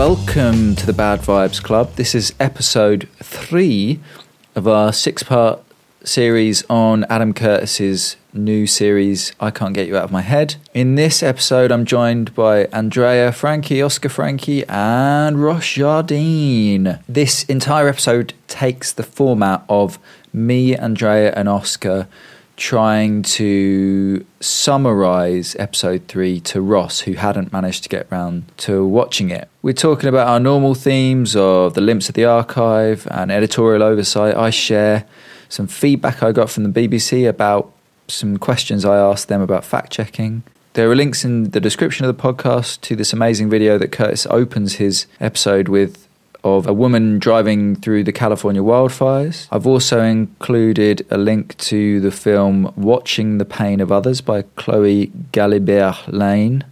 Welcome to the Bad Vibes Club. This is episode three of our six part series on Adam Curtis's new series, I Can't Get You Out of My Head. In this episode, I'm joined by Andrea Frankie, Oscar Frankie, and Ross Jardine. This entire episode takes the format of me, Andrea, and Oscar trying to summarize episode three to Ross, who hadn't managed to get round to watching it. We're talking about our normal themes of the limps of the archive and editorial oversight. I share some feedback I got from the BBC about some questions I asked them about fact checking. There are links in the description of the podcast to this amazing video that Curtis opens his episode with of a woman driving through the California wildfires. I've also included a link to the film Watching the Pain of Others by Chloe Galibert-Laîné.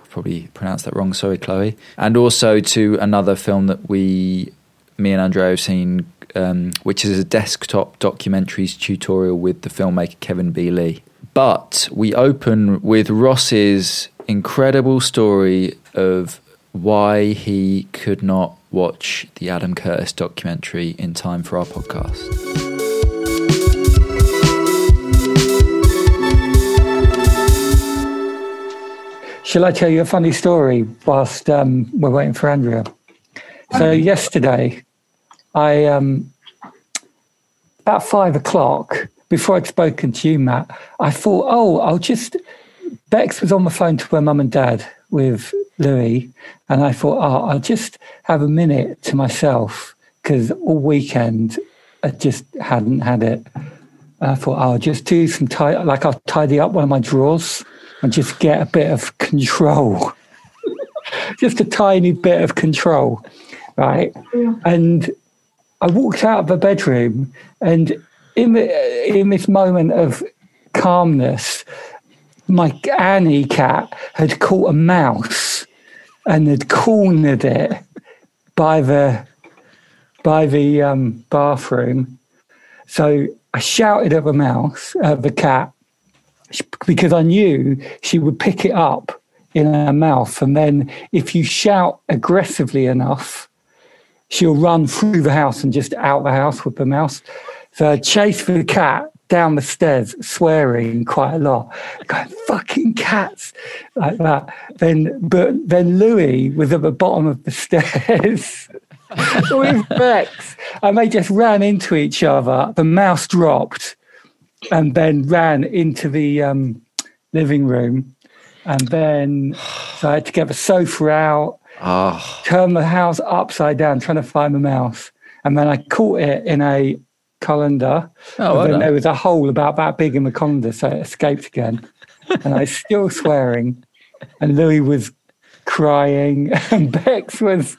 I've probably pronounced that wrong, sorry, Chloe. And also to another film that we, me and Andrea, have seen, um, which is a desktop documentaries tutorial with the filmmaker Kevin B. Lee. But we open with Ross's incredible story of why he could not watch the Adam Curtis documentary in time for our podcast. Shall I tell you a funny story whilst um, we're waiting for Andrea? So yesterday, I um, about five o'clock before I'd spoken to you, Matt. I thought, oh, I'll just. Bex was on the phone to her mum and dad with Louis, and I thought, oh, I'll just have a minute to myself because all weekend I just hadn't had it. And I thought, I'll just do some tie, like I'll tidy up one of my drawers and just get a bit of control, just a tiny bit of control, right? Yeah. And I walked out of the bedroom, and in the, in this moment of calmness, my Annie cat had caught a mouse and had cornered it by the by the um, bathroom. So I shouted at the mouse, at the cat, because I knew she would pick it up in her mouth, and then if you shout aggressively enough, she'll run through the house and just out the house with the mouse. So I chased the cat down the stairs swearing quite a lot, going fucking cats like that. Then, but then Louis was at the bottom of the stairs with Bex, and they just ran into each other. The mouse dropped, and then ran into the um, living room, and then so I had to get the sofa out, oh. turn the house upside down, trying to find the mouse, and then I caught it in a colander. Oh, well then there was a hole about that big in the colander, so it escaped again. and I was still swearing, and Louis was crying, and Bex was,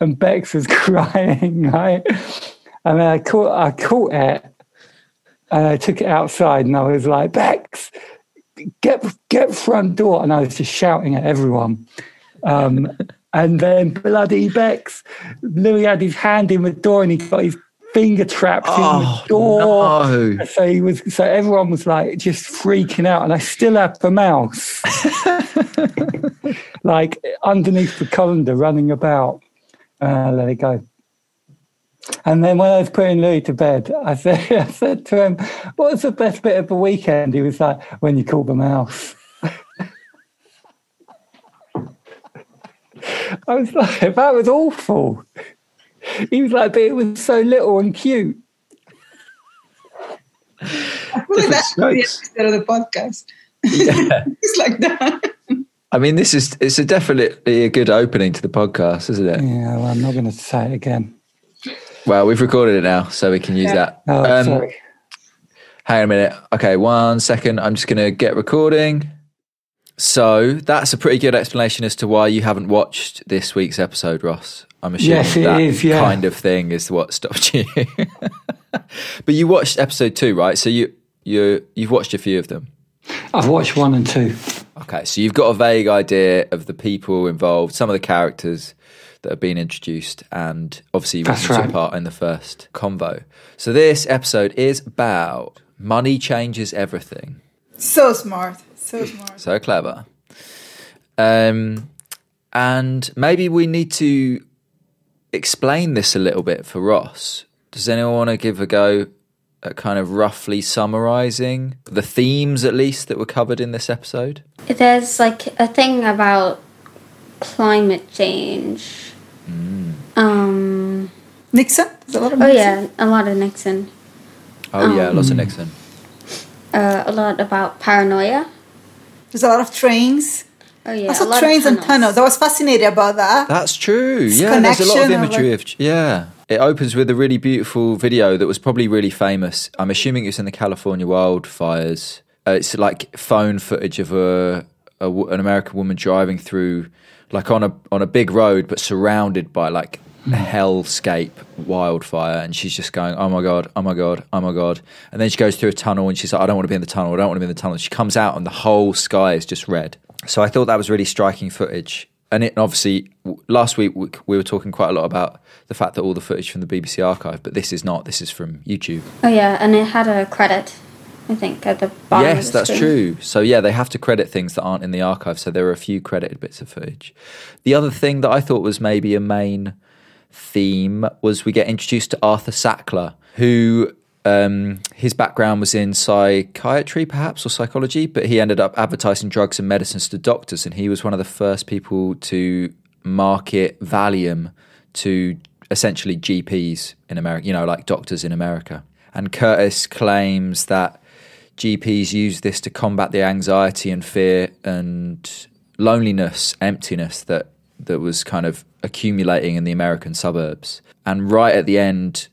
and Bex was crying, right? And then I caught, I caught it, and I took it outside, and I was like, Bex, get get front door, and I was just shouting at everyone. Um, and then bloody Bex, Louis had his hand in the door, and he got his finger trapped oh, in the oh, door. No. So he was so everyone was like just freaking out. And I still had the mouse like underneath the colander running about. Uh, let it go. And then when I was putting Louis to bed, I said, I said to him, What's the best bit of the weekend? He was like, When you call the mouse. I was like, That was awful he was like, but it was so little and cute. I feel like that's the episode of the podcast. Yeah. it's like that. I mean, this is it's a definitely a good opening to the podcast, isn't it? Yeah, well, I'm not going to say it again. Well, we've recorded it now, so we can use yeah. that. Oh, um, sorry. Hang on a minute. Okay, one second. I'm just going to get recording. So that's a pretty good explanation as to why you haven't watched this week's episode, Ross. I'm assuming yes, that is, yeah. kind of thing is what stopped you. but you watched episode two, right? So you you you've watched a few of them. I've watched one and two. Okay, so you've got a vague idea of the people involved, some of the characters that have been introduced, and obviously you took right. part in the first convo. So this episode is about money changes everything. So smart, so smart, so clever. Um, And maybe we need to explain this a little bit for Ross. Does anyone want to give a go at kind of roughly summarizing the themes, at least, that were covered in this episode? There's like a thing about climate change. Um, Nixon? There's a lot of oh Nixon. yeah, a lot of Nixon. Oh, yeah, lots of Um, Nixon. Uh, a lot about paranoia. There's a lot of trains. Oh yeah, I a saw lot of trains and tunnels. I was fascinated about that. That's true. It's yeah, there's a lot of connection of, imagery like- of yeah. It opens with a really beautiful video that was probably really famous. I'm assuming it's in the California wildfires. Uh, it's like phone footage of a, a an American woman driving through, like on a on a big road, but surrounded by like hellscape wildfire, and she's just going, "Oh my god, oh my god, oh my god!" And then she goes through a tunnel, and she's like, "I don't want to be in the tunnel. I don't want to be in the tunnel." She comes out, and the whole sky is just red. So I thought that was really striking footage. And it obviously last week we we were talking quite a lot about the fact that all the footage from the BBC archive, but this is not. This is from YouTube. Oh yeah, and it had a credit. I think at the bottom. of yes, the that's screen. true. So yeah, they have to credit things that aren't in the archive. So there are a few credited bits of footage. The other thing that I thought was maybe a main theme was we get introduced to Arthur Sackler, who um, his background was in psychiatry, perhaps, or psychology, but he ended up advertising drugs and medicines to doctors, and he was one of the first people to market Valium to essentially GPs in America, you know, like doctors in America. And Curtis claims that GPs use this to combat the anxiety and fear and loneliness, emptiness that that was kind of accumulating in the American suburbs. And right at the end,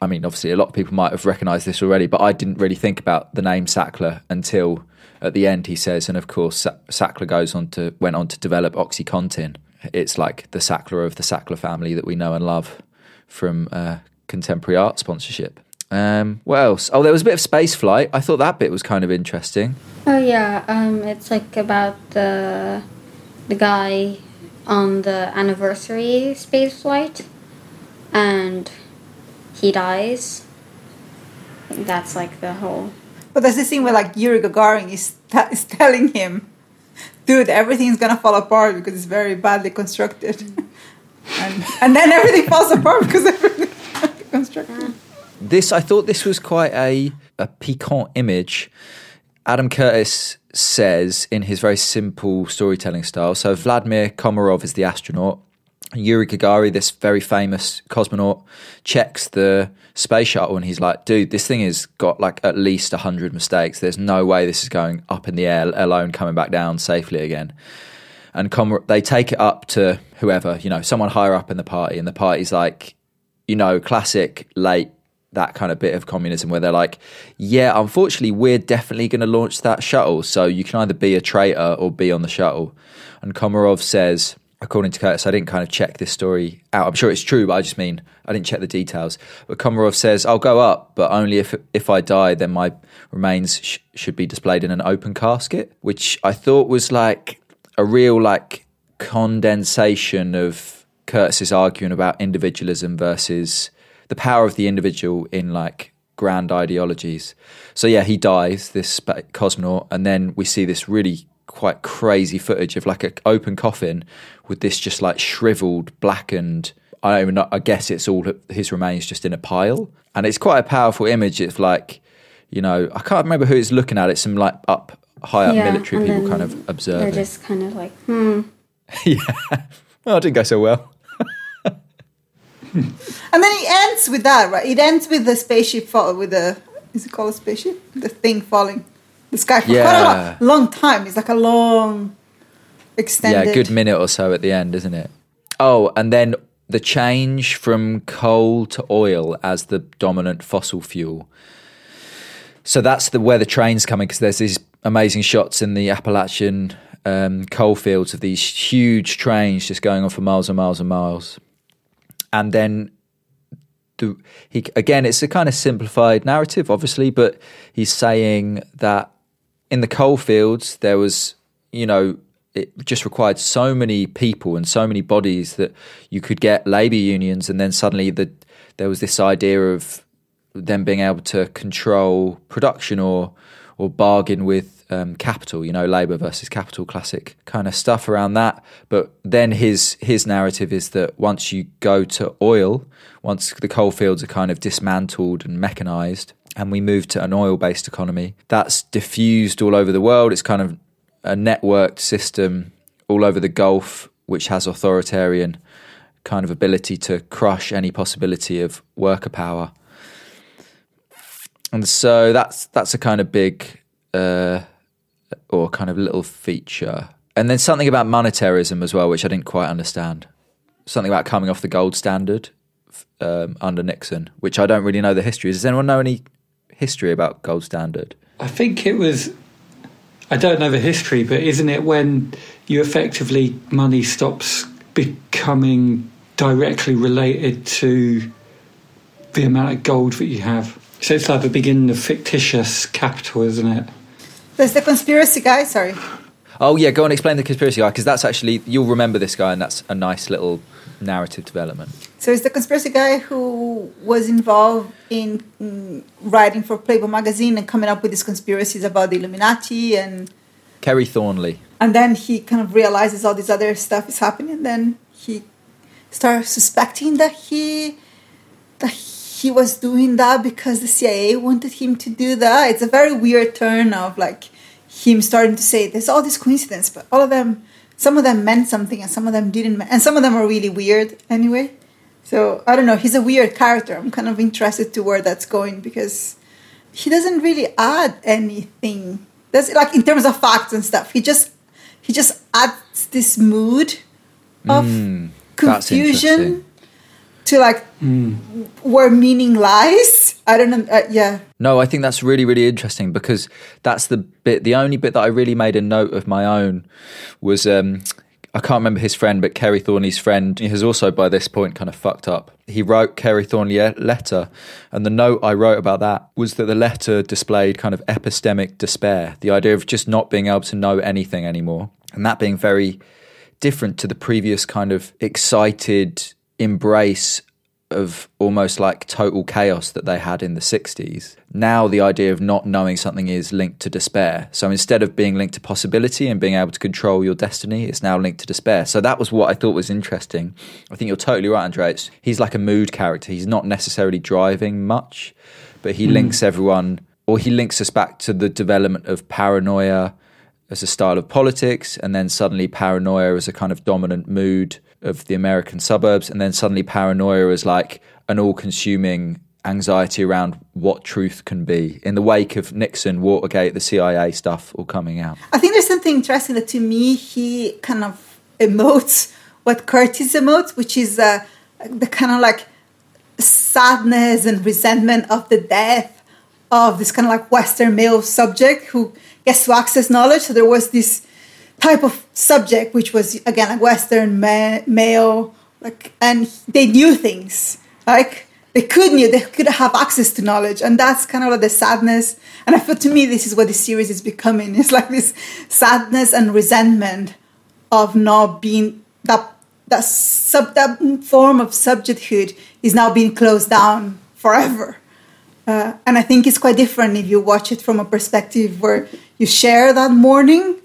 I mean, obviously, a lot of people might have recognised this already, but I didn't really think about the name Sackler until at the end. He says, and of course, Sackler goes on to went on to develop OxyContin. It's like the Sackler of the Sackler family that we know and love from uh, contemporary art sponsorship. Um, what else? Oh, there was a bit of space flight. I thought that bit was kind of interesting. Oh yeah, um, it's like about the the guy on the anniversary space flight, and he dies. That's like the whole. But there's this thing where like Yuri Gagarin is, t- is telling him, dude, everything's gonna fall apart because it's very badly constructed. Mm. and, and then everything falls apart because everything's badly constructed. Mm. This I thought this was quite a a piquant image. Adam Curtis says in his very simple storytelling style. So Vladimir Komarov is the astronaut. Yuri Gagarin, this very famous cosmonaut, checks the space shuttle and he's like, dude, this thing has got like at least 100 mistakes. There's no way this is going up in the air, alone coming back down safely again. And Komar- they take it up to whoever, you know, someone higher up in the party. And the party's like, you know, classic late that kind of bit of communism where they're like, yeah, unfortunately, we're definitely going to launch that shuttle. So you can either be a traitor or be on the shuttle. And Komarov says, according to Curtis, I didn't kind of check this story out. I'm sure it's true, but I just mean I didn't check the details. But Komarov says, I'll go up, but only if if I die, then my remains sh- should be displayed in an open casket, which I thought was like a real like condensation of Curtis's arguing about individualism versus the power of the individual in like grand ideologies. So yeah, he dies, this cosmonaut, and then we see this really quite crazy footage of like an open coffin with this just like shriveled, blackened. I don't even know. I guess it's all his remains just in a pile, and it's quite a powerful image. It's like, you know, I can't remember who it's looking at. It's some like up high up Yeah, military people kind of observing. They're just kind of like, hmm. yeah, well, it didn't go so well. And then it ends with that, right? It ends with the spaceship fall with the is it called a spaceship? The thing falling the sky for quite a Yeah. long, long time. It's like a long extended Yeah, good minute or so at the end, isn't it? Oh, and then the change from coal to oil as the dominant fossil fuel. So that's the where the train's coming because there's these amazing shots in the Appalachian um, coal fields of these huge trains just going on for miles and miles and miles, and then the, he again it's a kind of simplified narrative, obviously, but he's saying that in the coal fields there was you know it just required so many people and so many bodies that you could get labor unions and then suddenly the there was this idea of them being able to control production or or bargain with um, capital, you know, labor versus capital, classic kind of stuff around that. But then his his narrative is that once you go to oil, once the coal fields are kind of dismantled and mechanized, and we move to an oil based economy, that's diffused all over the world. It's kind of a networked system all over the Gulf, which has authoritarian kind of ability to crush any possibility of worker power. And so that's that's a kind of big uh, or kind of little feature. And then something about monetarism as well, which I didn't quite understand. Something about coming off the gold standard um, under Nixon, which I don't really know the history. Does anyone know any history about gold standard? I think it was. I don't know the history, but isn't it when you effectively money stops becoming directly related to the amount of gold that you have? So it's like the beginning of fictitious capital, isn't it? There's the conspiracy guy. Sorry. Oh yeah, go and explain the conspiracy guy because that's actually you'll remember this guy and that's a nice little narrative development. So it's the conspiracy guy who was involved in, in writing for Playboy magazine and coming up with these conspiracies about the Illuminati and Kerry Thornley. And then he kind of realizes all this other stuff is happening. And then he starts suspecting that he that he was doing that because the CIA wanted him to do that. It's a very weird turn of like him starting to say there's all this coincidence, but all of them, some of them meant something and some of them didn't, and some of them are really weird anyway. So I don't know. He's a weird character. I'm kind of interested to where that's going because he doesn't really add anything. Does like in terms of facts and stuff. He just he just adds this mood of Mm, confusion to like where meaning lies. I don't know. Uh, yeah. No, I think that's really, really interesting because that's the bit. The only bit that I really made a note of my own was um, I can't remember his friend, but Kerry Thornley's friend has also by this point kind of fucked up. He wrote Kerry Thornley a letter, and the note I wrote about that was that the letter displayed kind of epistemic despair, the idea of just not being able to know anything anymore, and that being very different to the previous kind of excited embrace of almost like total chaos that they had in the 60s. Now, the idea of not knowing something is linked to despair. So instead of being linked to possibility and being able to control your destiny, it's now linked to despair. So that was what I thought was interesting. I think you're totally right, Andrea. It's, he's like a mood character. He's not necessarily driving much, but he hmm. links everyone, or he links us back to the development of paranoia as a style of politics, and then suddenly paranoia as a kind of dominant mood of the American suburbs, and then suddenly paranoia as like an all consuming anxiety around what truth can be in the wake of Nixon, Watergate, the CIA stuff all coming out. I think there's something interesting that to me he kind of emotes what Curtis emotes, which is uh, the kind of like sadness and resentment of the death of this kind of like Western male subject who gets to access knowledge. So there was this type of subject which was again a Western ma- male, like, and they knew things like they could knew they could have access to knowledge, and that's kind of like the sadness. And I feel to me this is what the series is becoming. It's like this sadness and resentment of not being that that sub that form of subjecthood is now being closed down forever. Uh, and I think it's quite different if you watch it from a perspective where you share that mourning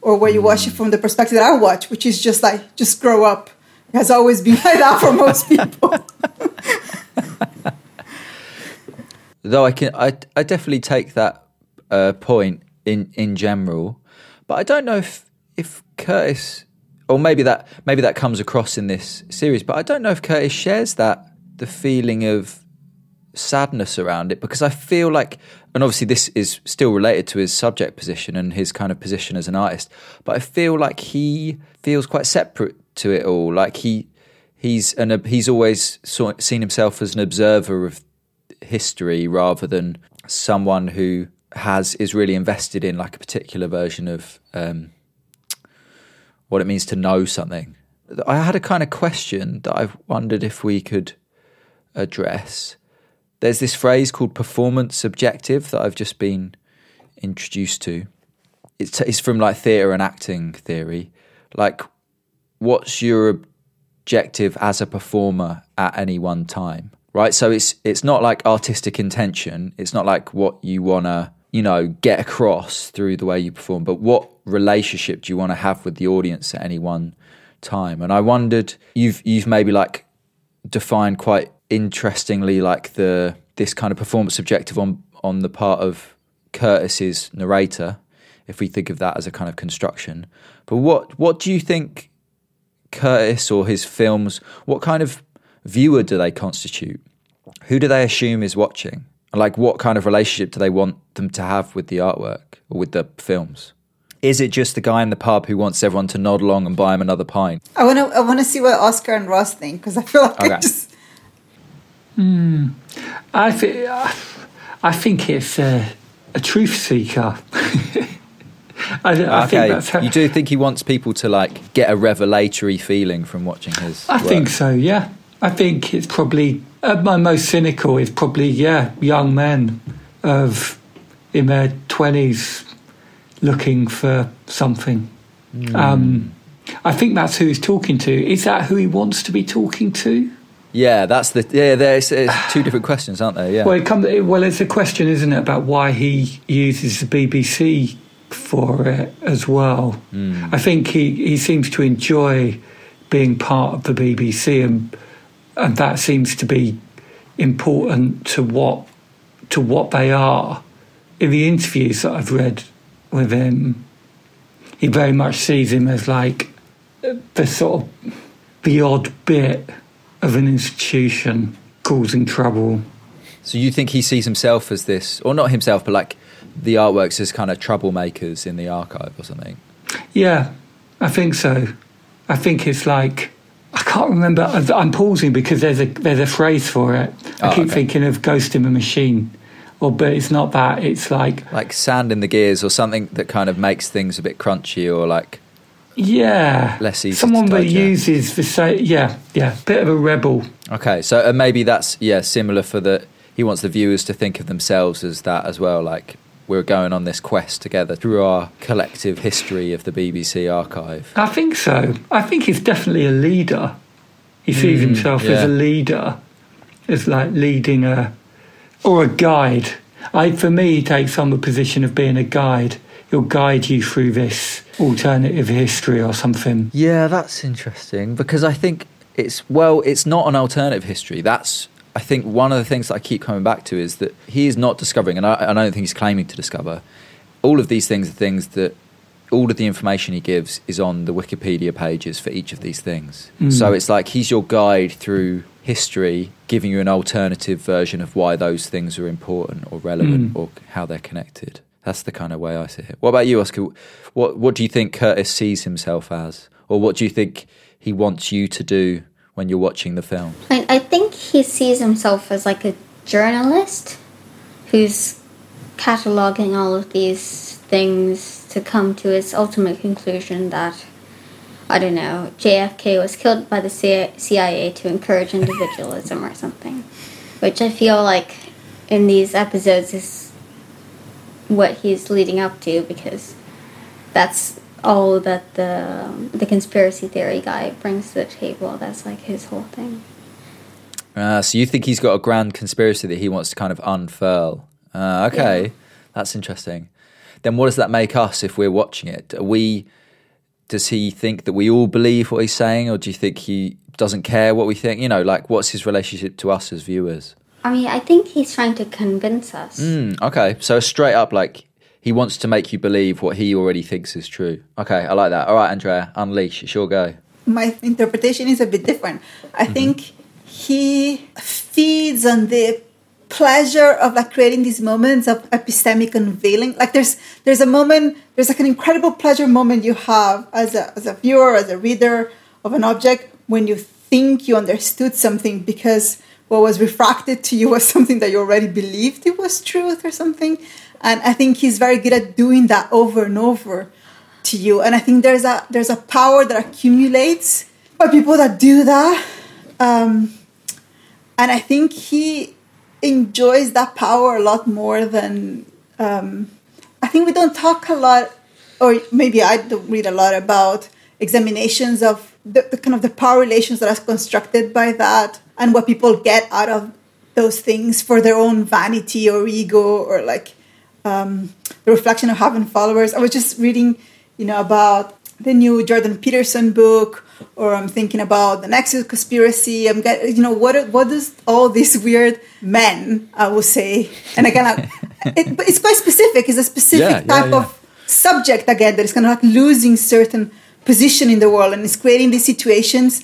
or where you watch it from the perspective that I watch, which is just like, just grow up. It has always been like that for most people. Though I can, I, I definitely take that uh, point in in general, but I don't know if if Curtis, or maybe that maybe that comes across in this series, but I don't know if Curtis shares that the feeling of sadness around it because I feel like, and obviously this is still related to his subject position and his kind of position as an artist, but I feel like he feels quite separate to it all. Like he he's an he's always seen himself as an observer of history rather than someone who has is really invested in like a particular version of um, what it means to know something. I had a kind of question that I've wondered if we could address. There's this phrase called performance subjective that I've just been introduced to. It's, it's from like theatre and acting theory. Like, what's your objective as a performer at any one time? right? So it's it's not like artistic intention. It's not like what you wanna you know get across through the way you perform, but what relationship do you want to have with the audience at any one time? And I wondered you've you've maybe like defined quite interestingly like the this kind of performance objective on on the part of Curtis's narrator, if we think of that as a kind of construction. But what what do you think Curtis or his films? What kind of viewer do they constitute? Who do they assume is watching? Like, what kind of relationship do they want them to have with the artwork or with the films? Is it just the guy in the pub who wants everyone to nod along and buy him another pint? I want to I want to see what Oscar and Ross think because I feel like Okay. I just I think I think it's a, a truth seeker. I, I think okay, that's how, you do think he wants people to like get a revelatory feeling from watching his? I work? think so. Yeah, I think it's probably at my most cynical is probably yeah young men of in their twenties looking for something. Hmm. Um, I think that's who he's talking to. Is that who he wants to be talking to? Yeah, that's the yeah. There's, two different questions, aren't there? Yeah. Well, it come, well, it's a question, isn't it, about why he uses the BBC for it as well. Hmm. I think he, he seems to enjoy being part of the BBC, and and that seems to be important to what to what they are. In the interviews that I've read with him, he very much sees him as like the sort of the odd bit of an institution causing trouble. So you think he sees himself as this, or not himself, but like the artworks as kind of troublemakers in the archive or something? Yeah, I think so. I think it's like I can't remember. I'm pausing because there's a there's a phrase for it. I Oh, keep okay. thinking of Ghost in the Machine, or but it's not that. It's like Like sand in the gears, or something that kind of makes things a bit crunchy, or like yeah, Less easy someone that uses the same. Yeah, yeah, bit of a rebel. okay. So uh, maybe that's yeah similar for the. He wants the viewers to think of themselves as that as well, like. We're going on this quest together through our collective history of the BBC archive. I think so. I think he's definitely a leader. He sees himself as a leader, as like leading a or a guide. I, for me, he takes on the position of being a guide. He'll guide you through this alternative history or something. Yeah, that's interesting because I think it's well, it's not an alternative history. That's I think one of the things that I keep coming back to is that he is not discovering, and I, I don't think he's claiming to discover. All of these things are things that all of the information he gives is on the Wikipedia pages for each of these things. Mm. So it's like he's your guide through history, giving you an alternative version of why those things are important or relevant mm. or how they're connected. That's the kind of way I see it. What about you, Oscar? What What do you think Curtis sees himself as, or what do you think he wants you to do when you're watching the film? I, I think he sees himself as like a journalist who's cataloging all of these things to come to his ultimate conclusion that I don't know JFK was killed by the CIA to encourage individualism or something, which I feel like in these episodes is what he's leading up to because that's all that the the conspiracy theory guy brings to the table. That's like his whole thing. Uh, so you think he's got a grand conspiracy that he wants to kind of unfurl? Uh, okay, Yeah. that's interesting. Then what does that make us if we're watching it? Are we? Does he think that we all believe what he's saying, or do you think he doesn't care what we think? You know, like what's his relationship to us as viewers? I mean, I think he's trying to convince us. Mm, okay, so straight up, like he wants to make you believe what he already thinks is true. Okay, I like that. All right, Andrea, unleash. It's your go. my interpretation is a bit different. I think he feeds on the pleasure of like creating these moments of epistemic unveiling. Like there's there's a moment, there's like an incredible pleasure moment you have as a as a viewer, as a reader of an object when you think you understood something because what was refracted to you was something that you already believed it was truth or something. And I think he's very good at doing that over and over to you. And I think there's a there's a power that accumulates by people that do that. Um, and I think he enjoys that power a lot more than um, I think we don't talk a lot, or maybe I don't read a lot about examinations of the, the kind of the power relations that are constructed by that and what people get out of those things for their own vanity or ego or like um, the reflection of having followers. I was just reading, you know, about the new Jordan Peterson book, or I'm thinking about the Nexus conspiracy. I'm getting, you know, what what does all these weird men, I will say, and again, I, it, but it's quite specific. It's a specific Yeah, yeah, type yeah. of subject again that is kind of like losing certain position in the world and it's creating these situations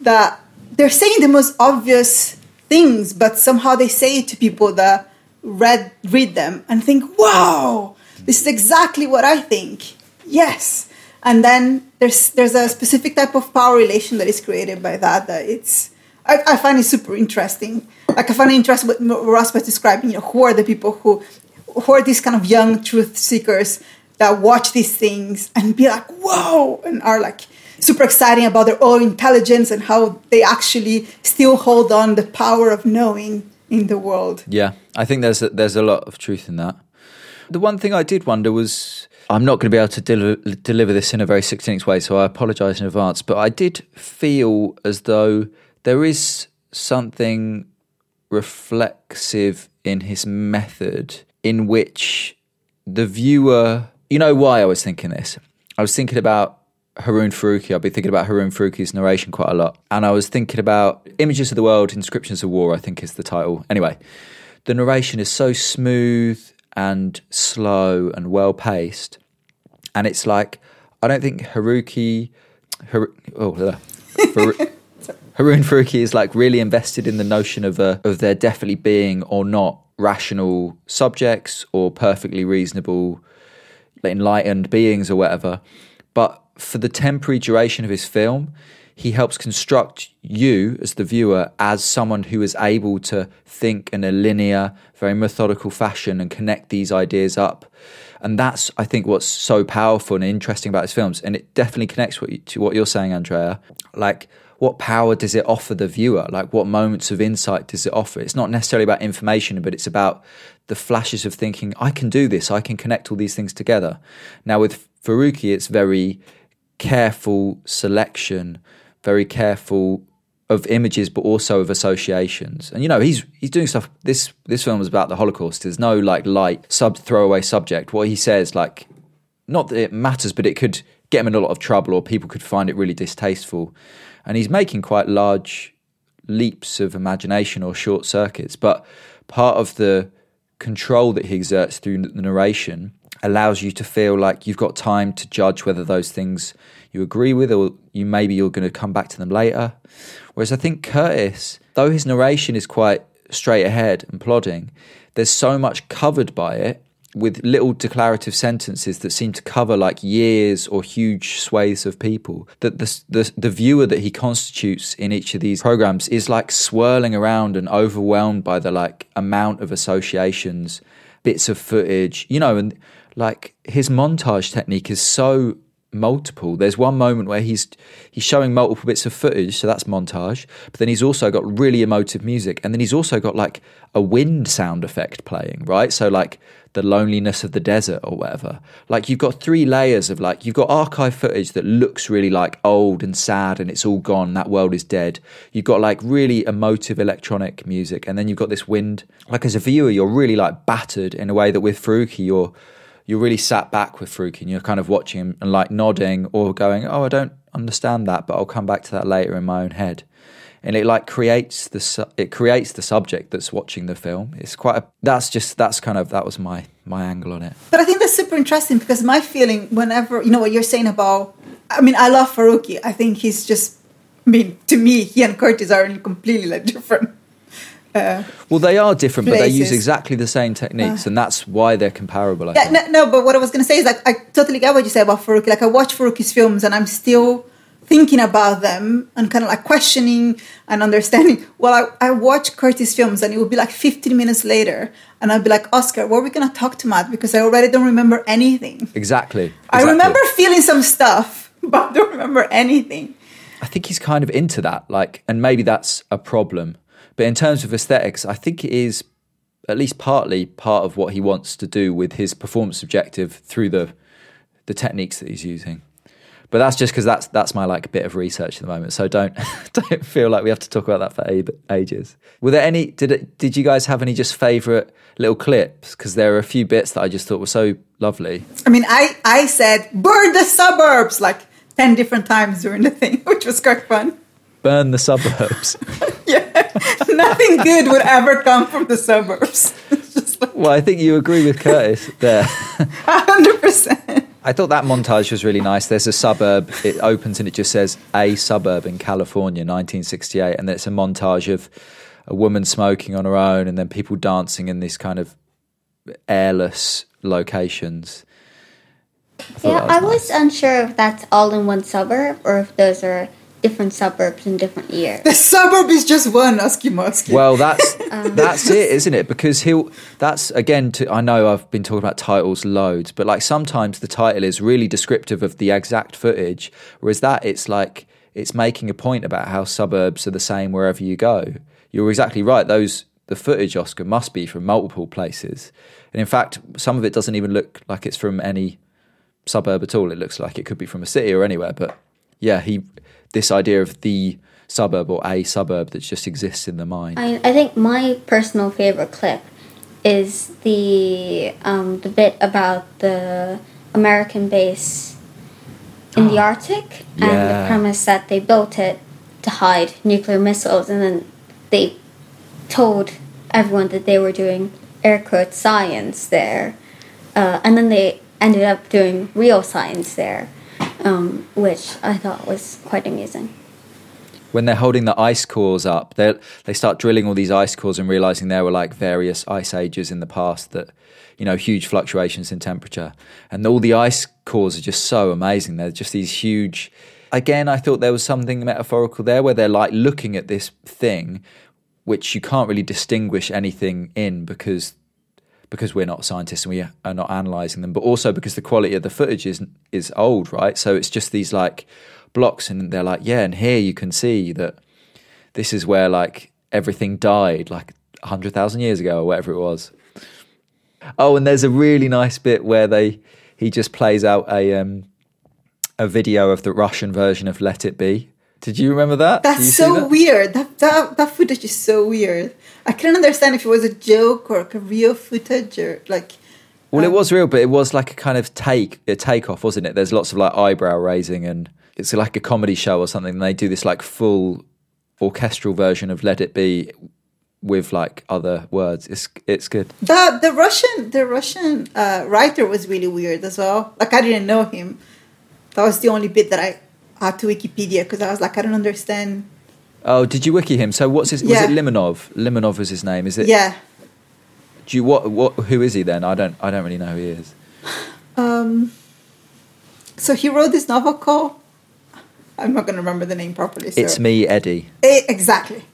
that they're saying the most obvious things, but somehow they say it to people that read read them and think, "Wow, this is exactly what I think." Yes, and then there's there's a specific type of power relation that is created by that. That it's I, I find it super interesting. Like I find it interesting what Ross was describing. You know, who are the people who who are these kind of young truth seekers that watch these things and be like, "Whoa," and are like super exciting about their own intelligence and how they actually still hold on the power of knowing in the world. Yeah, I think there's a, there's a lot of truth in that. The one thing I did wonder was I'm not going to be able to deliver, deliver this in a very succinct way, so I apologise in advance. But I did feel as though there is something reflexive in his method in which the viewer. You know why I was thinking this? I was thinking about Harun Farocki. I've been thinking about Harun Farocki's narration quite a lot. And I was thinking about Images of the World, Inscriptions of War, I think is the title. Anyway, the narration is so smooth and slow and well paced. And it's like, I don't think Haruki. Har- oh, uh, Faru- Harun Farocki is like really invested in the notion of uh, of there definitely being or not rational subjects or perfectly reasonable enlightened beings or whatever. But for the temporary duration of his film, he helps construct you as the viewer as someone who is able to think in a linear, very methodical fashion and connect these ideas up. And that's, I think, what's so powerful and interesting about his films. And it definitely connects what you, to what you're saying, Andrea. Like, what power does it offer the viewer? Like, what moments of insight does it offer? It's not necessarily about information, but it's about the flashes of thinking, I can do this, I can connect all these things together. Now, with Farocki, it's very careful selection, very careful of images, but also of associations. And you know, he's he's doing stuff. This this film is about the Holocaust. There's no like light sub throwaway subject. What he says, like, not that it matters, but it could get him in a lot of trouble, or people could find it really distasteful. And he's making quite large leaps of imagination or short circuits. But part of the control that he exerts through the narration allows you to feel like you've got time to judge whether those things you agree with or you maybe you're going to come back to them later. Whereas I think Curtis, though his narration is quite straight ahead and plodding, there's so much covered by it with little declarative sentences that seem to cover like years or huge swathes of people that the, the the viewer that he constitutes in each of these programs is like swirling around and overwhelmed by the like amount of associations bits of footage you know and like his montage technique is so multiple. There's one moment where he's he's showing multiple bits of footage so that's montage but then he's also got really emotive music and then he's also got like a wind sound effect playing right? So like the loneliness of the desert or whatever. Like you've got three layers of like you've got archive footage that looks really like old and sad and it's all gone that world is dead. You've got like really emotive electronic music and then you've got this wind. Like as a viewer you're really like battered in a way that with Farocki you're you're really sat back with Farocki and you're kind of watching him and like nodding or going, "Oh, I don't understand that, but I'll come back to that later in my own head." And it like creates the su- it creates the subject that's watching the film. It's quite a that's just that's kind of that was my my angle on it. But I think that's super interesting because my feeling, whenever you know what you're saying about, I mean, I love Farocki. I think he's just, I mean, to me, he and Curtis are in completely like different. Uh, Well, they are different, but they use exactly the same techniques, and that's why they're comparable. I yeah, think. no, no, but what I was going to say is like I totally get what you say about Farocki. Like I watch Farocki's films and I'm still thinking about them and kind of like questioning and understanding. Well, I, I watch Curtis films and it would be like 15 minutes later and I'd be like, Oscar, what are we going to talk to Matt? Because I already don't remember anything. Exactly. I remember feeling some stuff, but I don't remember anything. I think he's kind of into that, like, and maybe that's a problem. But in terms of aesthetics, I think it is at least partly part of what he wants to do with his performance objective through the the techniques that he's using. But that's just because that's that's my like bit of research at the moment. So don't don't feel like we have to talk about that for ages. Were there any? Did it? Did you guys have any just favourite little clips? Because there are a few bits that I just thought were so lovely. I mean, I I said burn the suburbs like ten different times during the thing, which was quite fun. Burn the suburbs. Yeah, nothing good would ever come from the suburbs. Like well, I think you agree with Curtis there. hundred percent. I thought that montage was really nice. There's a suburb. It opens and it just says a suburb in California, 1968, and then it's a montage of a woman smoking on her own, and then people dancing in these kind of airless locations. thought Yeah, that I was was unsure if that's all in one suburb or if those are different suburbs in different years. The suburb is just one Oski Well, that's um, that's it, isn't it? Because he'll. That's again. To, I know I've been talking about titles loads, but like sometimes the title is really descriptive of the exact footage, whereas that it's like it's making a point about how suburbs are the same wherever you go. You're exactly right. Those the footage, Oscar, must be from multiple places, and in fact, some of it doesn't even look like it's from any suburb at all. It looks like it could be from a city or anywhere. But yeah, he this idea of the suburb or a suburb that just exists in the mind. I, I think my personal favorite clip is the um, the bit about the American base in the Arctic and the premise that they built it to hide nuclear missiles, and then they told everyone that they were doing air quote science there, uh, and then they ended up doing real science there, um, which I thought was quite amusing. when they're holding the ice cores up, they they start drilling all these ice cores and realizing there were like various ice ages in the past that, you know, huge fluctuations in temperature, and all the ice cores are just so amazing. They're just these huge. Again, I thought there was something metaphorical there where they're like looking at this thing, which you can't really distinguish anything in because because we're not scientists and we are not analyzing them, but also because the quality of the footage is is old, right? So it's just these like blocks, and they're like, yeah, and here you can see that this is where like everything died like hundred thousand years ago or whatever it was. Oh, and there's a really nice bit where they he just plays out a um a video of the Russian version of Let It Be. Did you remember that? That's so that? weird. That, that that footage is so weird. I couldn't understand if it was a joke or like a real footage or like. Well, it um, was real, but it was like a kind of take a takeoff, wasn't it? There's lots of like eyebrow raising, and it's like a comedy show or something. And they do this like full orchestral version of "Let It Be" with like other words. It's it's good. The the Russian the Russian uh, writer was really weird as well. Like I didn't know him. That was the only bit that I had to Wikipedia because I was like I don't understand. Oh, did you wiki him? So what's his? Yeah. Was it Limonov? Limonov is his name. Is it? Yeah. Do you what what? Who is he then? I don't I don't really know who he is. Um. So he wrote this novel called. I'm not going to remember the name properly. So. It's me, Eddie. Eh, exactly.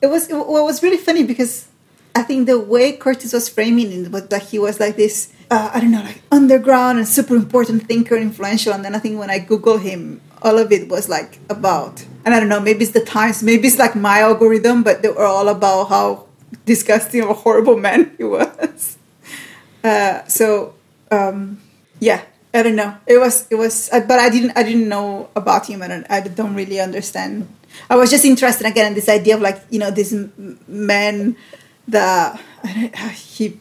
It was it, well, it was really funny because I think the way Curtis was framing it was that he was like this uh, I don't know like underground and super important thinker influential and then I think when I Google him all of it was like about and I don't know maybe it's the times maybe it's like my algorithm but they were all about how disgusting a horrible man he was. Uh, so um, yeah I don't know. It was it was but I didn't I didn't know about him. And I don't really understand. I was just interested again in this idea of like you know this man that he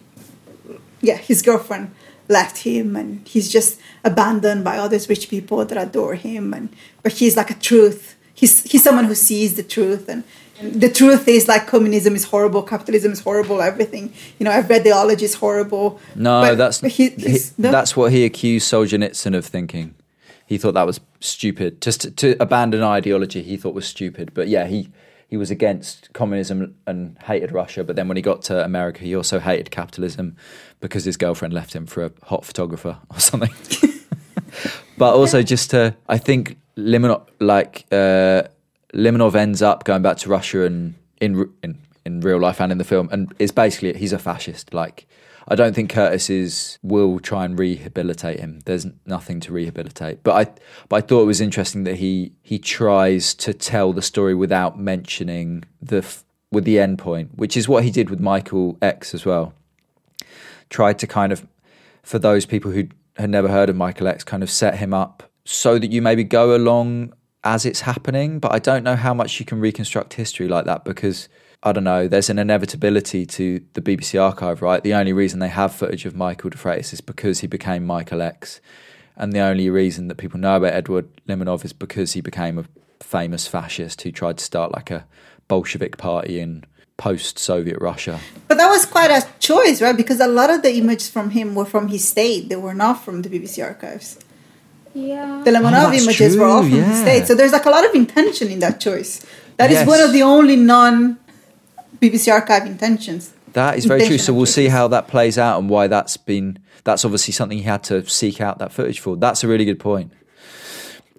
yeah his girlfriend left him and he's just abandoned by all these rich people that adore him and but he's like a truth he's he's someone who sees the truth and the truth is like communism is horrible capitalism is horrible everything you know ideology is horrible No, But that's he, he- no? that's what he accused Solzhenitsyn of thinking. He thought that was stupid. Just to, to abandon ideology, he thought was stupid. But yeah, he he was against communism and hated Russia. But then when he got to America, he also hated capitalism because his girlfriend left him for a hot photographer or something. but also just to, I think Limonov, like uh, Limonov ends up going back to Russia and in in in real life and in the film, and is basically he's a fascist. Like I don't think Curtis is will try and rehabilitate him. There's nothing to rehabilitate. But I but I thought it was interesting that he he tries to tell the story without mentioning the with the end point, which is what he did with Michael X as well. Tried to kind of for those people who had never heard of Michael X, kind of set him up so that you maybe go along as it's happening. But I don't know how much you can reconstruct history like that because I don't know. There's an inevitability to the BBC archive, right? The only reason they have footage of Michael de Freitas is because he became Michael X, and the only reason that people know about Edward Limonov is because he became a famous fascist who tried to start like a Bolshevik party in post-Soviet Russia. But that was quite a choice, right? Because a lot of the images from him were from his state; they were not from the BBC archives. Yeah. The Limonov Oh, that's images were all true, from his yeah. state, so there's like a lot of intention in that choice. That is Yes. one of the only non BBC archive intentions. That is very true. So we'll see how that plays out and why that's been. That's obviously something he had to seek out that footage for. That's a really good point.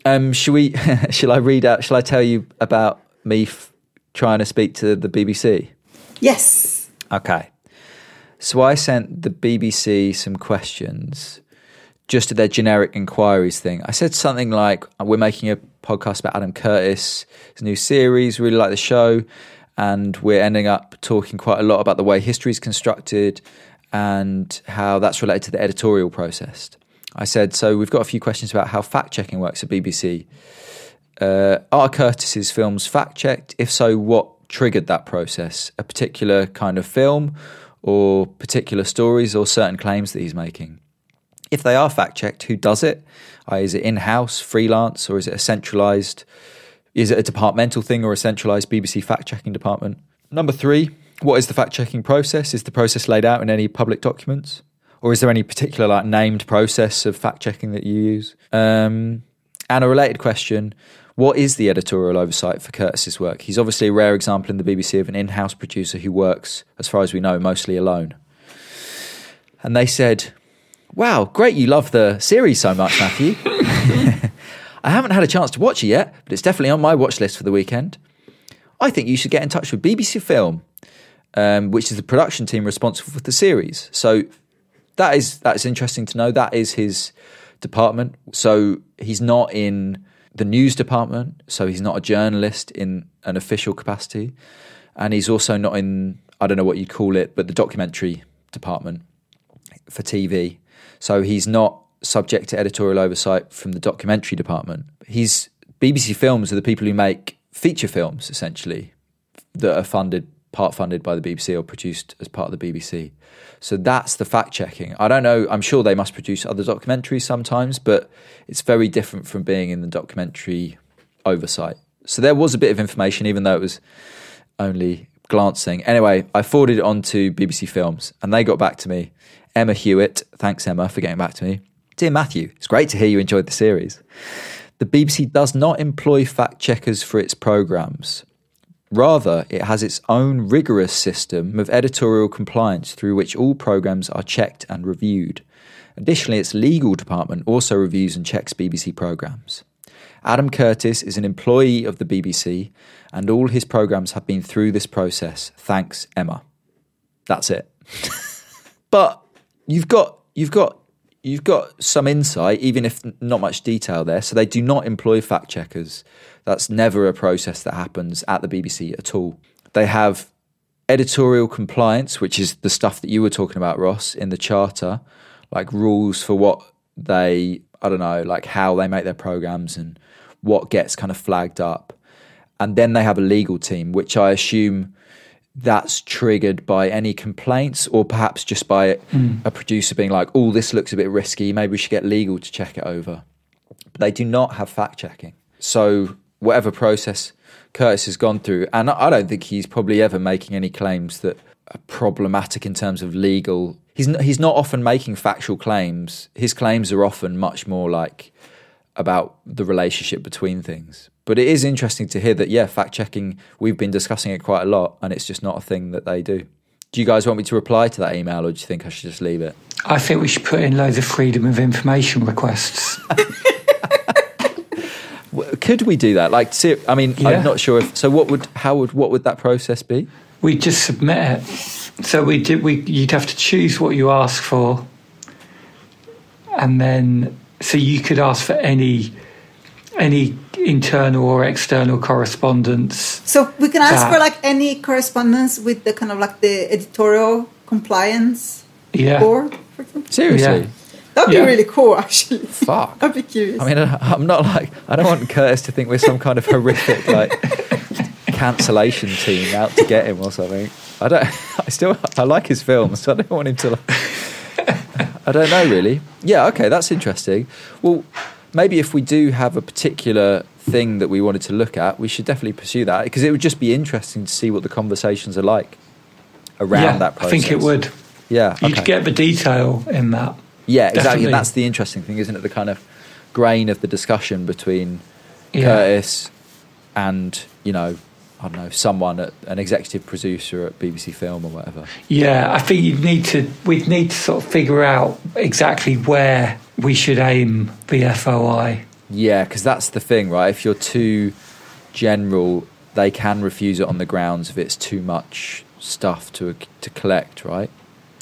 Um, shall we? shall I read out? Shall I tell you about me f- trying to speak to the BBC? Yes. Okay. So I sent the BBC some questions just to their generic inquiries thing. I said something like, We're making a podcast about Adam Curtis, his new series, really like the show. And we're ending up talking quite a lot about the way history is constructed and how that's related to the editorial process. I said, So we've got a few questions about how fact checking works at BBC. Uh, are Curtis's films fact checked? If so, what triggered that process? A particular kind of film, or particular stories, or certain claims that he's making? If they are fact checked, who does it? Uh, is it in house, freelance, or is it a centralized? Is it a departmental thing or a centralized BBC fact checking department? Number three, what is the fact checking process? Is the process laid out in any public documents? Or is there any particular like named process of fact checking that you use? Um, and a related question what is the editorial oversight for Curtis's work? He's obviously a rare example in the BBC of an in house producer who works, as far as we know, mostly alone. And they said, Wow, great, you love the series so much, Matthew. I haven't had a chance to watch it yet, but it's definitely on my watch list for the weekend. I think you should get in touch with BBC Film, um, which is the production team responsible for the series. So that is that's interesting to know. That is his department. So he's not in the news department. So he's not a journalist in an official capacity, and he's also not in I don't know what you'd call it, but the documentary department for TV. So he's not subject to editorial oversight from the documentary department. He's BBC Films are the people who make feature films essentially that are funded part funded by the BBC or produced as part of the BBC. So that's the fact checking. I don't know, I'm sure they must produce other documentaries sometimes, but it's very different from being in the documentary oversight. So there was a bit of information even though it was only glancing. Anyway, I forwarded it on to BBC Films and they got back to me. Emma Hewitt, thanks Emma for getting back to me. Dear Matthew, it's great to hear you enjoyed the series. The BBC does not employ fact checkers for its programmes. Rather, it has its own rigorous system of editorial compliance through which all programmes are checked and reviewed. Additionally, its legal department also reviews and checks BBC programmes. Adam Curtis is an employee of the BBC, and all his programmes have been through this process. Thanks, Emma. That's it. but you've got you've got you've got some insight, even if not much detail there. So they do not employ fact checkers. That's never a process that happens at the BBC at all. They have editorial compliance, which is the stuff that you were talking about, Ross, in the charter, like rules for what they, I don't know, like how they make their programs and what gets kind of flagged up. And then they have a legal team, which I assume that's triggered by any complaints or perhaps just by mm. a producer being like, oh, this looks a bit risky. Maybe we should get legal to check it over. But they do not have fact checking. So, whatever process Curtis has gone through, and I don't think he's probably ever making any claims that are problematic in terms of legal. He's not, he's not often making factual claims. His claims are often much more like about the relationship between things. But it is interesting to hear that, yeah, fact checking, we've been discussing it quite a lot, and it's just not a thing that they do. Do you guys want me to reply to that email, or do you think I should just leave it? I think we should put in loads of freedom of information requests. Could we do that? Like, ser- I mean, Yeah. I'm not sure if. So, what would, how would, what would that process be? we just submit it. So we did. We you'd have to choose what you ask for, and then so you could ask for any any internal or external correspondence. So we can ask That- for like any correspondence with the kind of like the editorial compliance Yeah, board, for example. Seriously? Yeah. That'd be really cool, actually. Fuck. I'd be curious. I mean, I- I'm not like I don't want Curtis to think we're some kind of horrific like cancellation team out to get him or something. I don't. I still I like his films, so I don't want him to. Like, I don't know really. Yeah, okay, that's interesting. Well, maybe if we do have a particular thing that we wanted to look at, we should definitely pursue that because it would just be interesting to see what the conversations are like around yeah, that I think it would. Yeah, You'd okay. get the detail in that. Yeah, exactly. Definitely. And that's the interesting thing, isn't it? The kind of grain of the discussion between Yeah. Curtis and, you know, I don't know, someone at an executive producer at BBC Film or whatever. Yeah, I think you'd need to. We'd need to sort of figure out exactly where we should aim the FOI. Yeah, because that's the thing, right? If you're too general, they can refuse it on the grounds if it's too much stuff to to collect, right?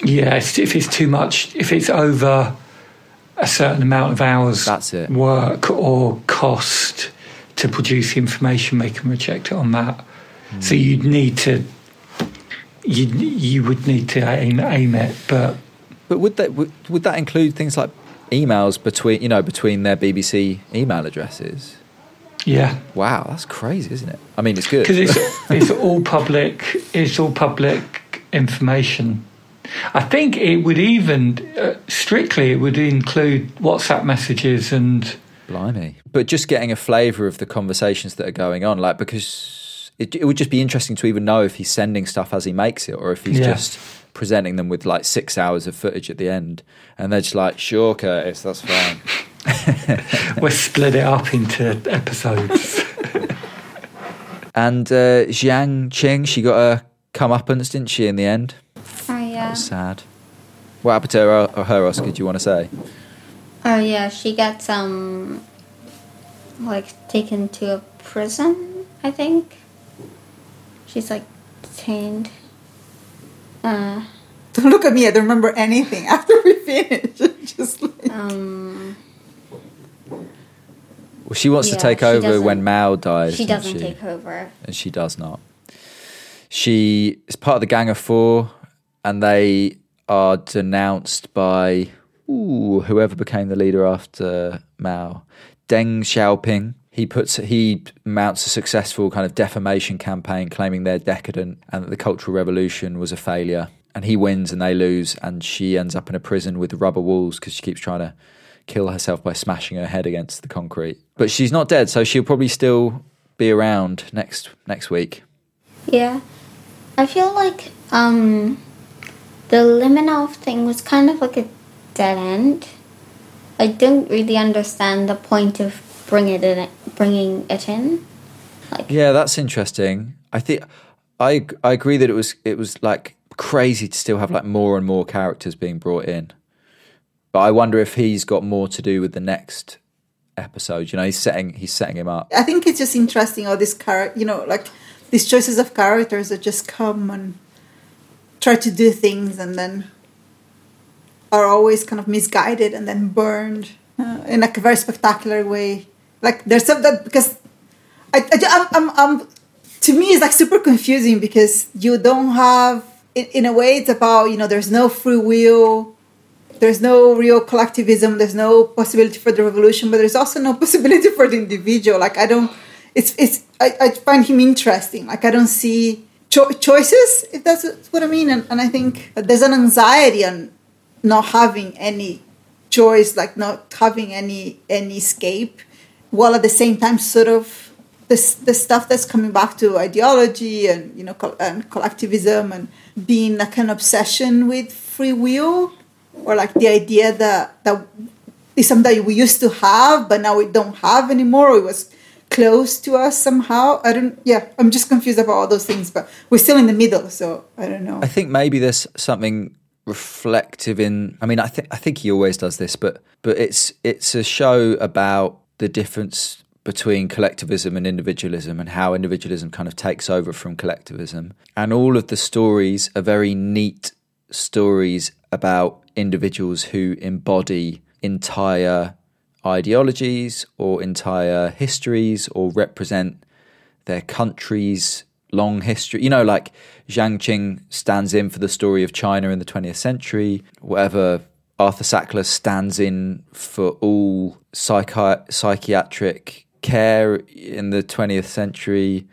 Yeah, if it's too much, if it's over a certain amount of hours That's it. work or cost to produce the information, they can reject it on that. Hmm. So you'd need to, you you would need to aim aim it, but But would that would, would that include things like emails between, you know, between their BBC email addresses? yeah, Wow, that's crazy, isn't it? I mean, it's good. because it's it's all public. It's all public information. I think it would even uh, strictly it would include WhatsApp messages and Blimey. But just getting a flavour of the conversations that are going on, like, because it, it would just be interesting to even know if he's sending stuff as he makes it or if he's Yeah. just presenting them with like six hours of footage at the end. And they're just like, sure, Curtis, that's fine. we split it up into episodes. And uh, Jiang Qing, she got a comeuppance, didn't she, in the end? Oh That yeah. was sad. What happened to her, or her Oscar, do you want to say? Oh yeah. She got, um, like taken to a prison. I think. She's like detained. Uh, Don't look at me. I don't remember anything after we finish. Just like, um, Well, she wants Yeah, to take over when Mao dies. she doesn't doesn't she? take over. and she does not. She is part of the Gang of Four, and they are denounced by ooh, whoever became the leader after Mao, Deng Xiaoping. He puts he mounts a successful kind of defamation campaign, claiming they're decadent and that the Cultural Revolution was a failure. And he wins, and they lose, and she ends up in a prison with rubber walls because she keeps trying to kill herself by smashing her head against the concrete. But she's not dead, so she'll probably still be around next next week. Yeah. I feel like um the Limonov thing was kind of like a dead end. I don't really understand the point of bringing it in, bringing it in. Like Yeah, that's interesting. I think I I agree that it was it was like crazy to still have like more and more characters being brought in. But I wonder if he's got more to do with the next episode. You know, he's setting he's setting him up. I think it's just interesting all this character, you know, like these choices of characters that just come and try to do things and then are always kind of misguided and then burned uh, in like a very spectacular way. Like there's some that because I, I I'm, I'm, I'm to me it's like super confusing because you don't have in, in a way it's about you know there's no free will there's no real collectivism there's no possibility for the revolution but there's also no possibility for the individual. Like i don't it's it's i, I find him interesting. Like i don't see cho- choices if that's what i mean and, and i think there's an anxiety on not having any choice like not having any any escape while at the same time sort of this the stuff that's coming back to ideology and you know col- and collectivism and being like an obsession with free will or like the idea that that is something that we used to have but now we don't have anymore or it was close to us somehow. I don't yeah i'm just confused about all those things but we're still in the middle so i don't know. I think maybe there's something reflective in I mean I think I think he always does this but but it's it's a show about the difference between collectivism and individualism and how individualism kind of takes over from collectivism and all of the stories are very neat stories about individuals who embody entire ideologies or entire histories or represent their country's long history. You know, like Jiang Qing stands in for the story of China in the 20th century, whatever Arthur Sackler stands in for all psychi- psychiatric care in the 20th century.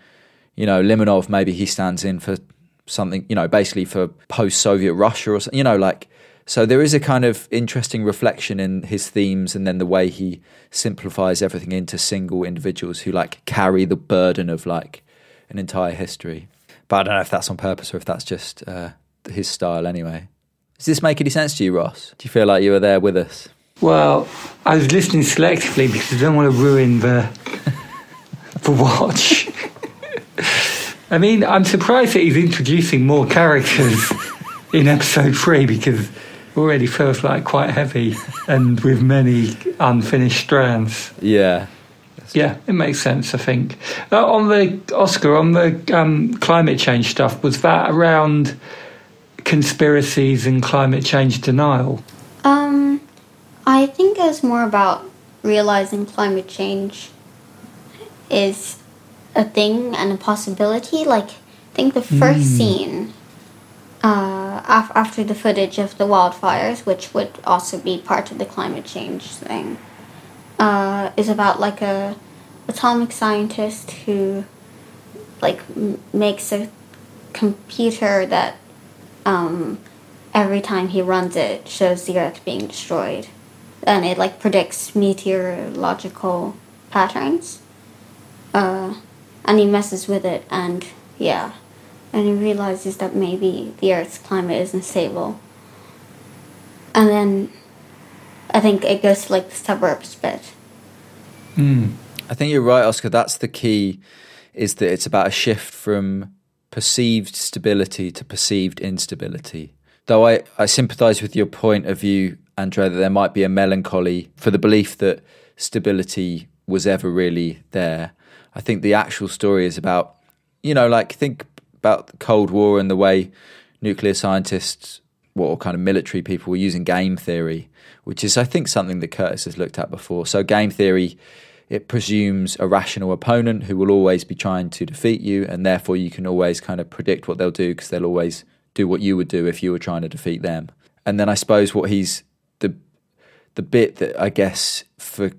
You know, Limonov, maybe he stands in for something, you know, basically for post Soviet Russia or something, you know, like. So there is a kind of interesting reflection in his themes and then the way he simplifies everything into single individuals who like carry the burden of like an entire history. But I don't know if that's on purpose or if that's just uh, his style anyway. Does this make any sense to you, Ross? Do you feel like you were there with us? Well, I was listening selectively because I don't want to ruin the the watch. I mean, I'm surprised that he's introducing more characters in episode three because it already feels like quite heavy and with many unfinished strands. Yeah. Yeah, it makes sense. I think uh, on the Oscar on the um, climate change stuff was that around conspiracies and climate change denial. Um, I think it's more about realizing climate change is a thing and a possibility. Like, I think the first scene uh, af- after the footage of the wildfires, which would also be part of the climate change thing, uh, is about like a atomic scientist who like m- makes a computer that um, every time he runs it shows the earth being destroyed. And it like predicts meteorological patterns. Uh, and he messes with it and yeah. And he realizes that maybe the earth's climate isn't stable. And then i think it goes to like the suburbs bit. I think you're right, Oscar. That's the key, is that it's about a shift from perceived stability to perceived instability. Though I, I sympathise with your point of view, Andrea, that there might be a melancholy for the belief that stability was ever really there. I think the actual story is about, you know, like think about the Cold War and the way nuclear scientists or kind of military people were using game theory, which is, I think, something that Curtis has looked at before. So, game theory, it presumes a rational opponent who will always be trying to defeat you, and therefore you can always kind of predict what they'll do because they'll always do what you would do if you were trying to defeat them. And then I suppose what he's the the bit that I guess for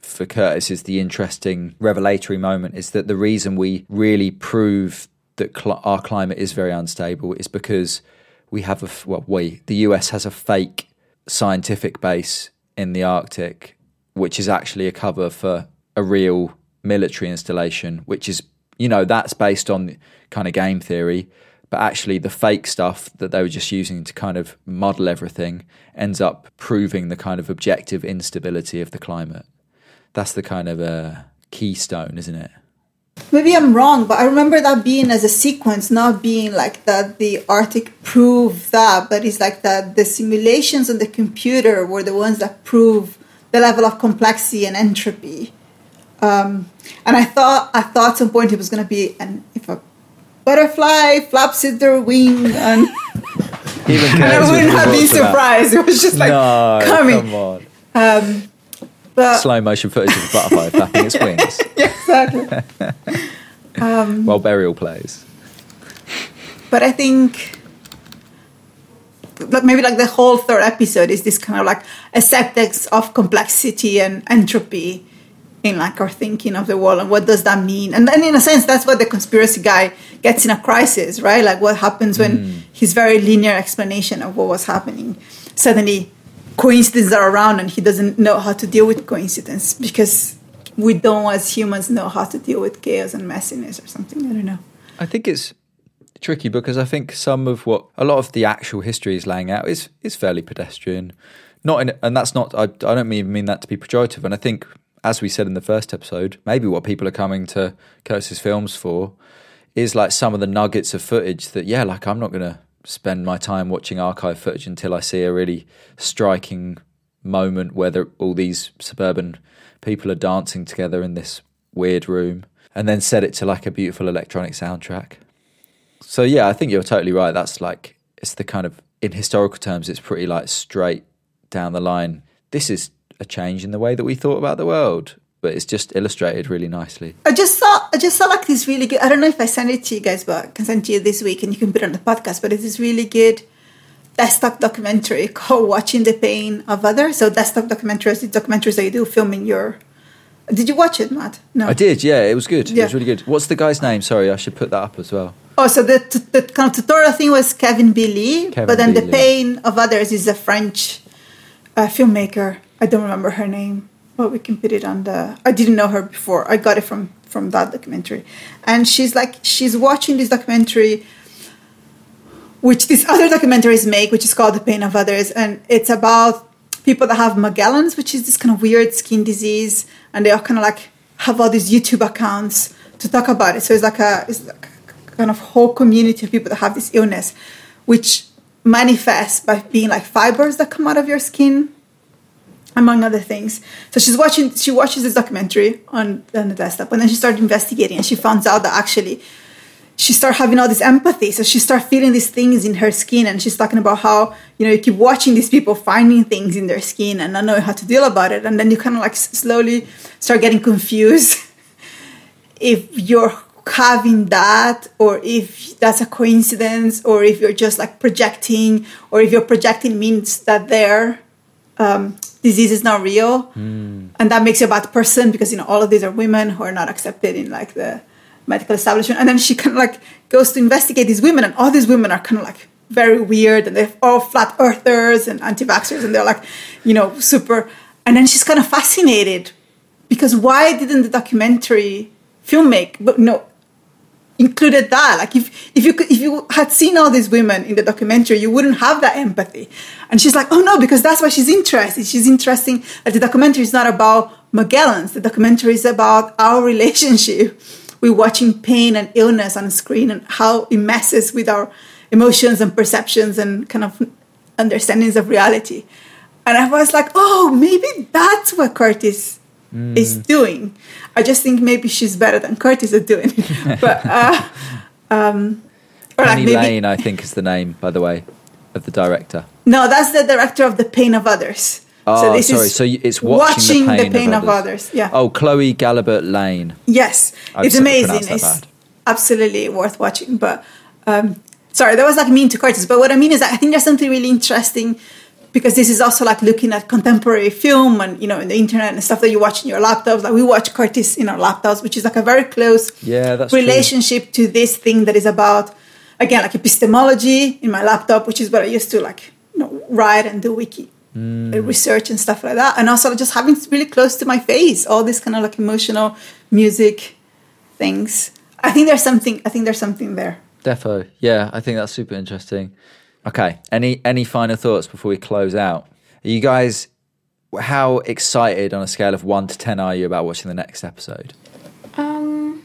for Curtis is the interesting revelatory moment is that the reason we really prove that cl- our climate is very unstable is because we have a well we the US has a fake scientific base in the Arctic which is actually a cover for a real military installation which is you know that's based on kind of game theory but actually the fake stuff that they were just using to kind of model everything ends up proving the kind of objective instability of the climate that's the kind of uh, keystone, isn't it? Maybe I'm wrong, but I remember that being as a sequence, not being like that the Arctic proved that, but it's like that the simulations on the computer were the ones that prove the level of complexity and entropy. Um, and I thought I thought at some point it was going to be an if a butterfly flaps its their wing and, I wouldn't would have been that. surprised. It was just like no, coming. come on. Um, but Slow motion footage of a butterfly flapping its wings yeah, exactly. while Burial plays. but I think maybe like the whole third episode is this kind of like acceptance of complexity and entropy in like our thinking of the world and what does that mean? And then in a sense that's what the conspiracy guy gets in a crisis right? Like what happens when mm. his very linear explanation of what was happening suddenly coincidences are around and he doesn't know how to deal with coincidence because we don't as humans know how to deal with chaos and messiness or something. I don't know. I think it's tricky because I think some of what a lot of the actual history is laying out is is fairly pedestrian. Not in, and that's not. I, I don't mean mean that to be pejorative. And I think, as we said in the first episode, maybe what people are coming to Curtis's films for is like some of the nuggets of footage that yeah, like I'm not going to spend my time watching archive footage until I see a really striking moment where all these suburban people are dancing together in this weird room and then set it to like a beautiful electronic soundtrack. So yeah, I think you're totally right. That's like it's the kind of in historical terms, it's pretty like straight down the line. This is a change in the way that we thought about the world, but it's just illustrated really nicely. I just saw I just saw like this really good I don't know if I sent it to you guys, but I can send it to you this week and you can put it on the podcast, but it's this really good desktop documentary called Watching the Pain of Others. So desktop documentaries, the documentaries that you do filming your. Did you watch it, Matt? No. I did, yeah, it was good. It was really good. What's the guy's name? Sorry, I should put that up as well. Oh, so the, t- the kind of tutorial thing was Kevin B. Lee, Kevin but then B. the pain of others is a French uh, filmmaker. I don't remember her name, but we can put it on the. I didn't know her before. I got it from from that documentary, and she's like she's watching this documentary, which these other documentaries make, which is called The Pain of Others, and it's about people that have Morgellons, which is this kind of weird skin disease, and they all kind of like have all these YouTube accounts to talk about it. So it's like a it's like a kind of whole community of people that have this illness, which manifests by being like fibers that come out of your skin, among other things. So she's watching. She watches this documentary on on the desktop, and then she started investigating, and she finds out that actually she start having all this empathy. So she start feeling these things in her skin, and she's talking about how you know you keep watching these people finding things in their skin and not knowing how to deal about it, and then you kind of like s- slowly start getting confused if you're having that or if that's a coincidence or if you're just like projecting or if you're projecting means that their um, disease is not real. And that makes you a bad person because you know all of these are women who are not accepted in like the medical establishment and then she kind of like goes to investigate these women and all these women are kind of like very weird and they're all flat earthers and anti-vaxxers and they're like you know super and then she's kind of fascinated because why didn't the documentary filmmaker but no included that? Like if if you if you had seen all these women in the documentary you wouldn't have that empathy. And she's like oh no because that's why she's interested. She's interesting that the documentary is not about Morgellons. The documentary is about our relationship with watching pain and illness on the screen and how it messes with our emotions and perceptions and kind of understandings of reality and i was like oh maybe that's what curtis is doing. I just think maybe she's better than Curtis at doing it. but uh, um, or like maybe Laîné, I think, is the name, by the way, of the director. no, that's the director of The Pain of Others. Oh, sorry. So you- it's watching the pain of others. Yeah. Oh, Chloé Galibert-Laîné. Yes, I it's amazing. It's absolutely worth watching. But um, sorry, that was like mean to Curtis. But what I mean is that I think there's something really interesting because this is also like looking at contemporary film and you know in the internet and stuff that you watch in your laptops. Like we watch Curtis in our laptops, which is like a very close Yeah, that's true. relationship to this thing that is about again like epistemology in my laptop, which is what I used to like you know write and do wiki Hmm. uh, research and stuff like that, and also just having really close to my face all this kind of like emotional music things. I think there's something. I think there's something there. Defo. Yeah, I think that's super interesting. Okay. Any any final thoughts before we close out? Are you guys how excited on a scale of one to ten are you about watching the next episode? Um,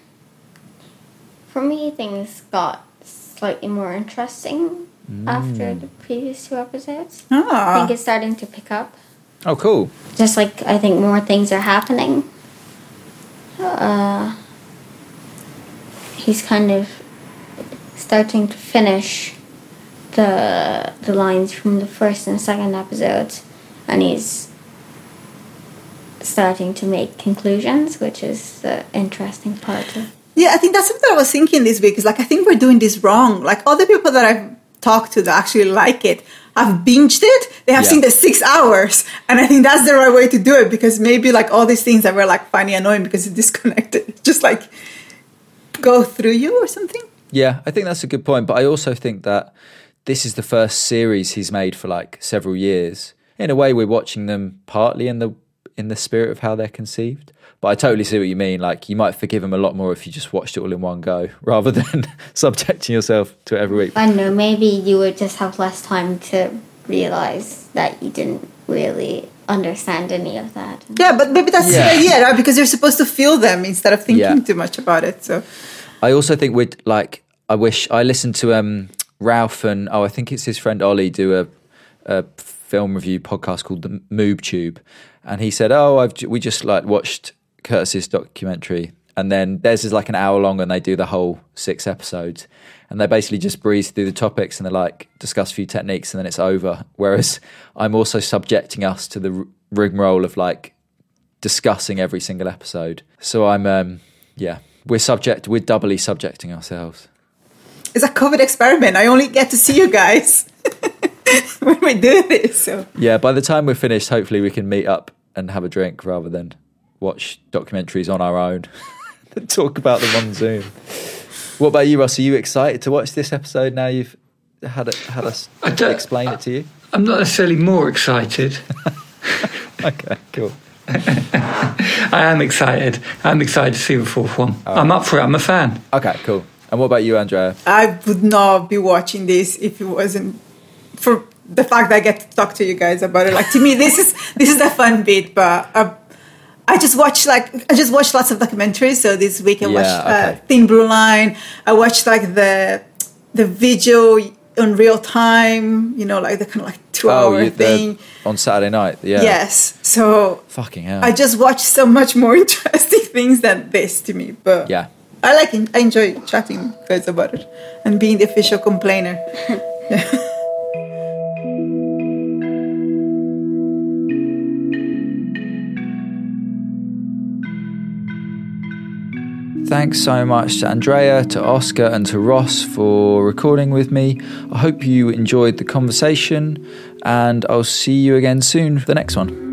for me, things got slightly more interesting after the previous two episodes. I Ah, think it's starting to pick up. Oh, cool. Just like I think more things are happening. Uh, he's kind of starting to finish the the lines from the first and second episodes, and he's starting to make conclusions, which is the interesting part of yeah. I think that's something I was thinking this week. Is like I think we're doing this wrong. Like all the people that I've talked to that actually like it have binged it. They have Yeah. seen the six hours, and I think that's the right way to do it because maybe like all these things that we're like finding annoying because it's disconnected, just like go through you or something. Yeah, I think that's a good point. But I also think that this is the first series he's made for like several years. In a way, we're watching them partly in the in the spirit of how they're conceived. But I totally see what you mean. Like you might forgive him a lot more if you just watched it all in one go, rather than subjecting yourself to it every week. I don't know, maybe you would just have less time to realize that you didn't really understand any of that. Yeah, but maybe that's Yeah. the idea, right? Because you're supposed to feel them instead of thinking Yeah. too much about it. So I also think we'd like. I wish I listened to um Ralph and oh I think it's his friend Ollie do a a film review podcast called the Moob Tube, and he said oh I've we just like watched Curtis's documentary, and then theirs is like an hour long, and they do the whole six episodes, and they basically just breeze through the topics and they like discuss a few techniques, and then it's over. Whereas I'm also subjecting us to the r- rigmarole of like discussing every single episode. So I'm um yeah, we're subject we're doubly subjecting ourselves. it's a COVID experiment. I only get to see you guys. when we do this. So Yeah, by the time we're finished, hopefully we can meet up and have a drink rather than watch documentaries on our own and talk about them on Zoom. What about you, Ross? Are you excited to watch this episode now you've had it, had us I don't- explain it to you? I'm not necessarily more excited. Okay, cool. I am excited. I'm excited to see the fourth one. I'm up for it. I'm a fan. Okay, cool. And what about you, Andrea? I would not be watching this if it wasn't for the fact that I get to talk to you guys about it. Like to me, this is this is the fun bit. But uh, I just watched like I just watched lots of documentaries. So this week I Yeah, watched okay. uh, Thin Blue Line. I watched like the the video on real time. You know, like the kind of like two hour Oh, thing. on Saturday night. Yeah. Yes. So Fucking hell. I just watched so much more interesting things than this to me. But yeah. I like. I enjoy chatting guys about it and being the official complainer. Thanks so much to Andrea, to Oscar, and to Ross for recording with me. I hope you enjoyed the conversation, and I'll see you again soon for the next one.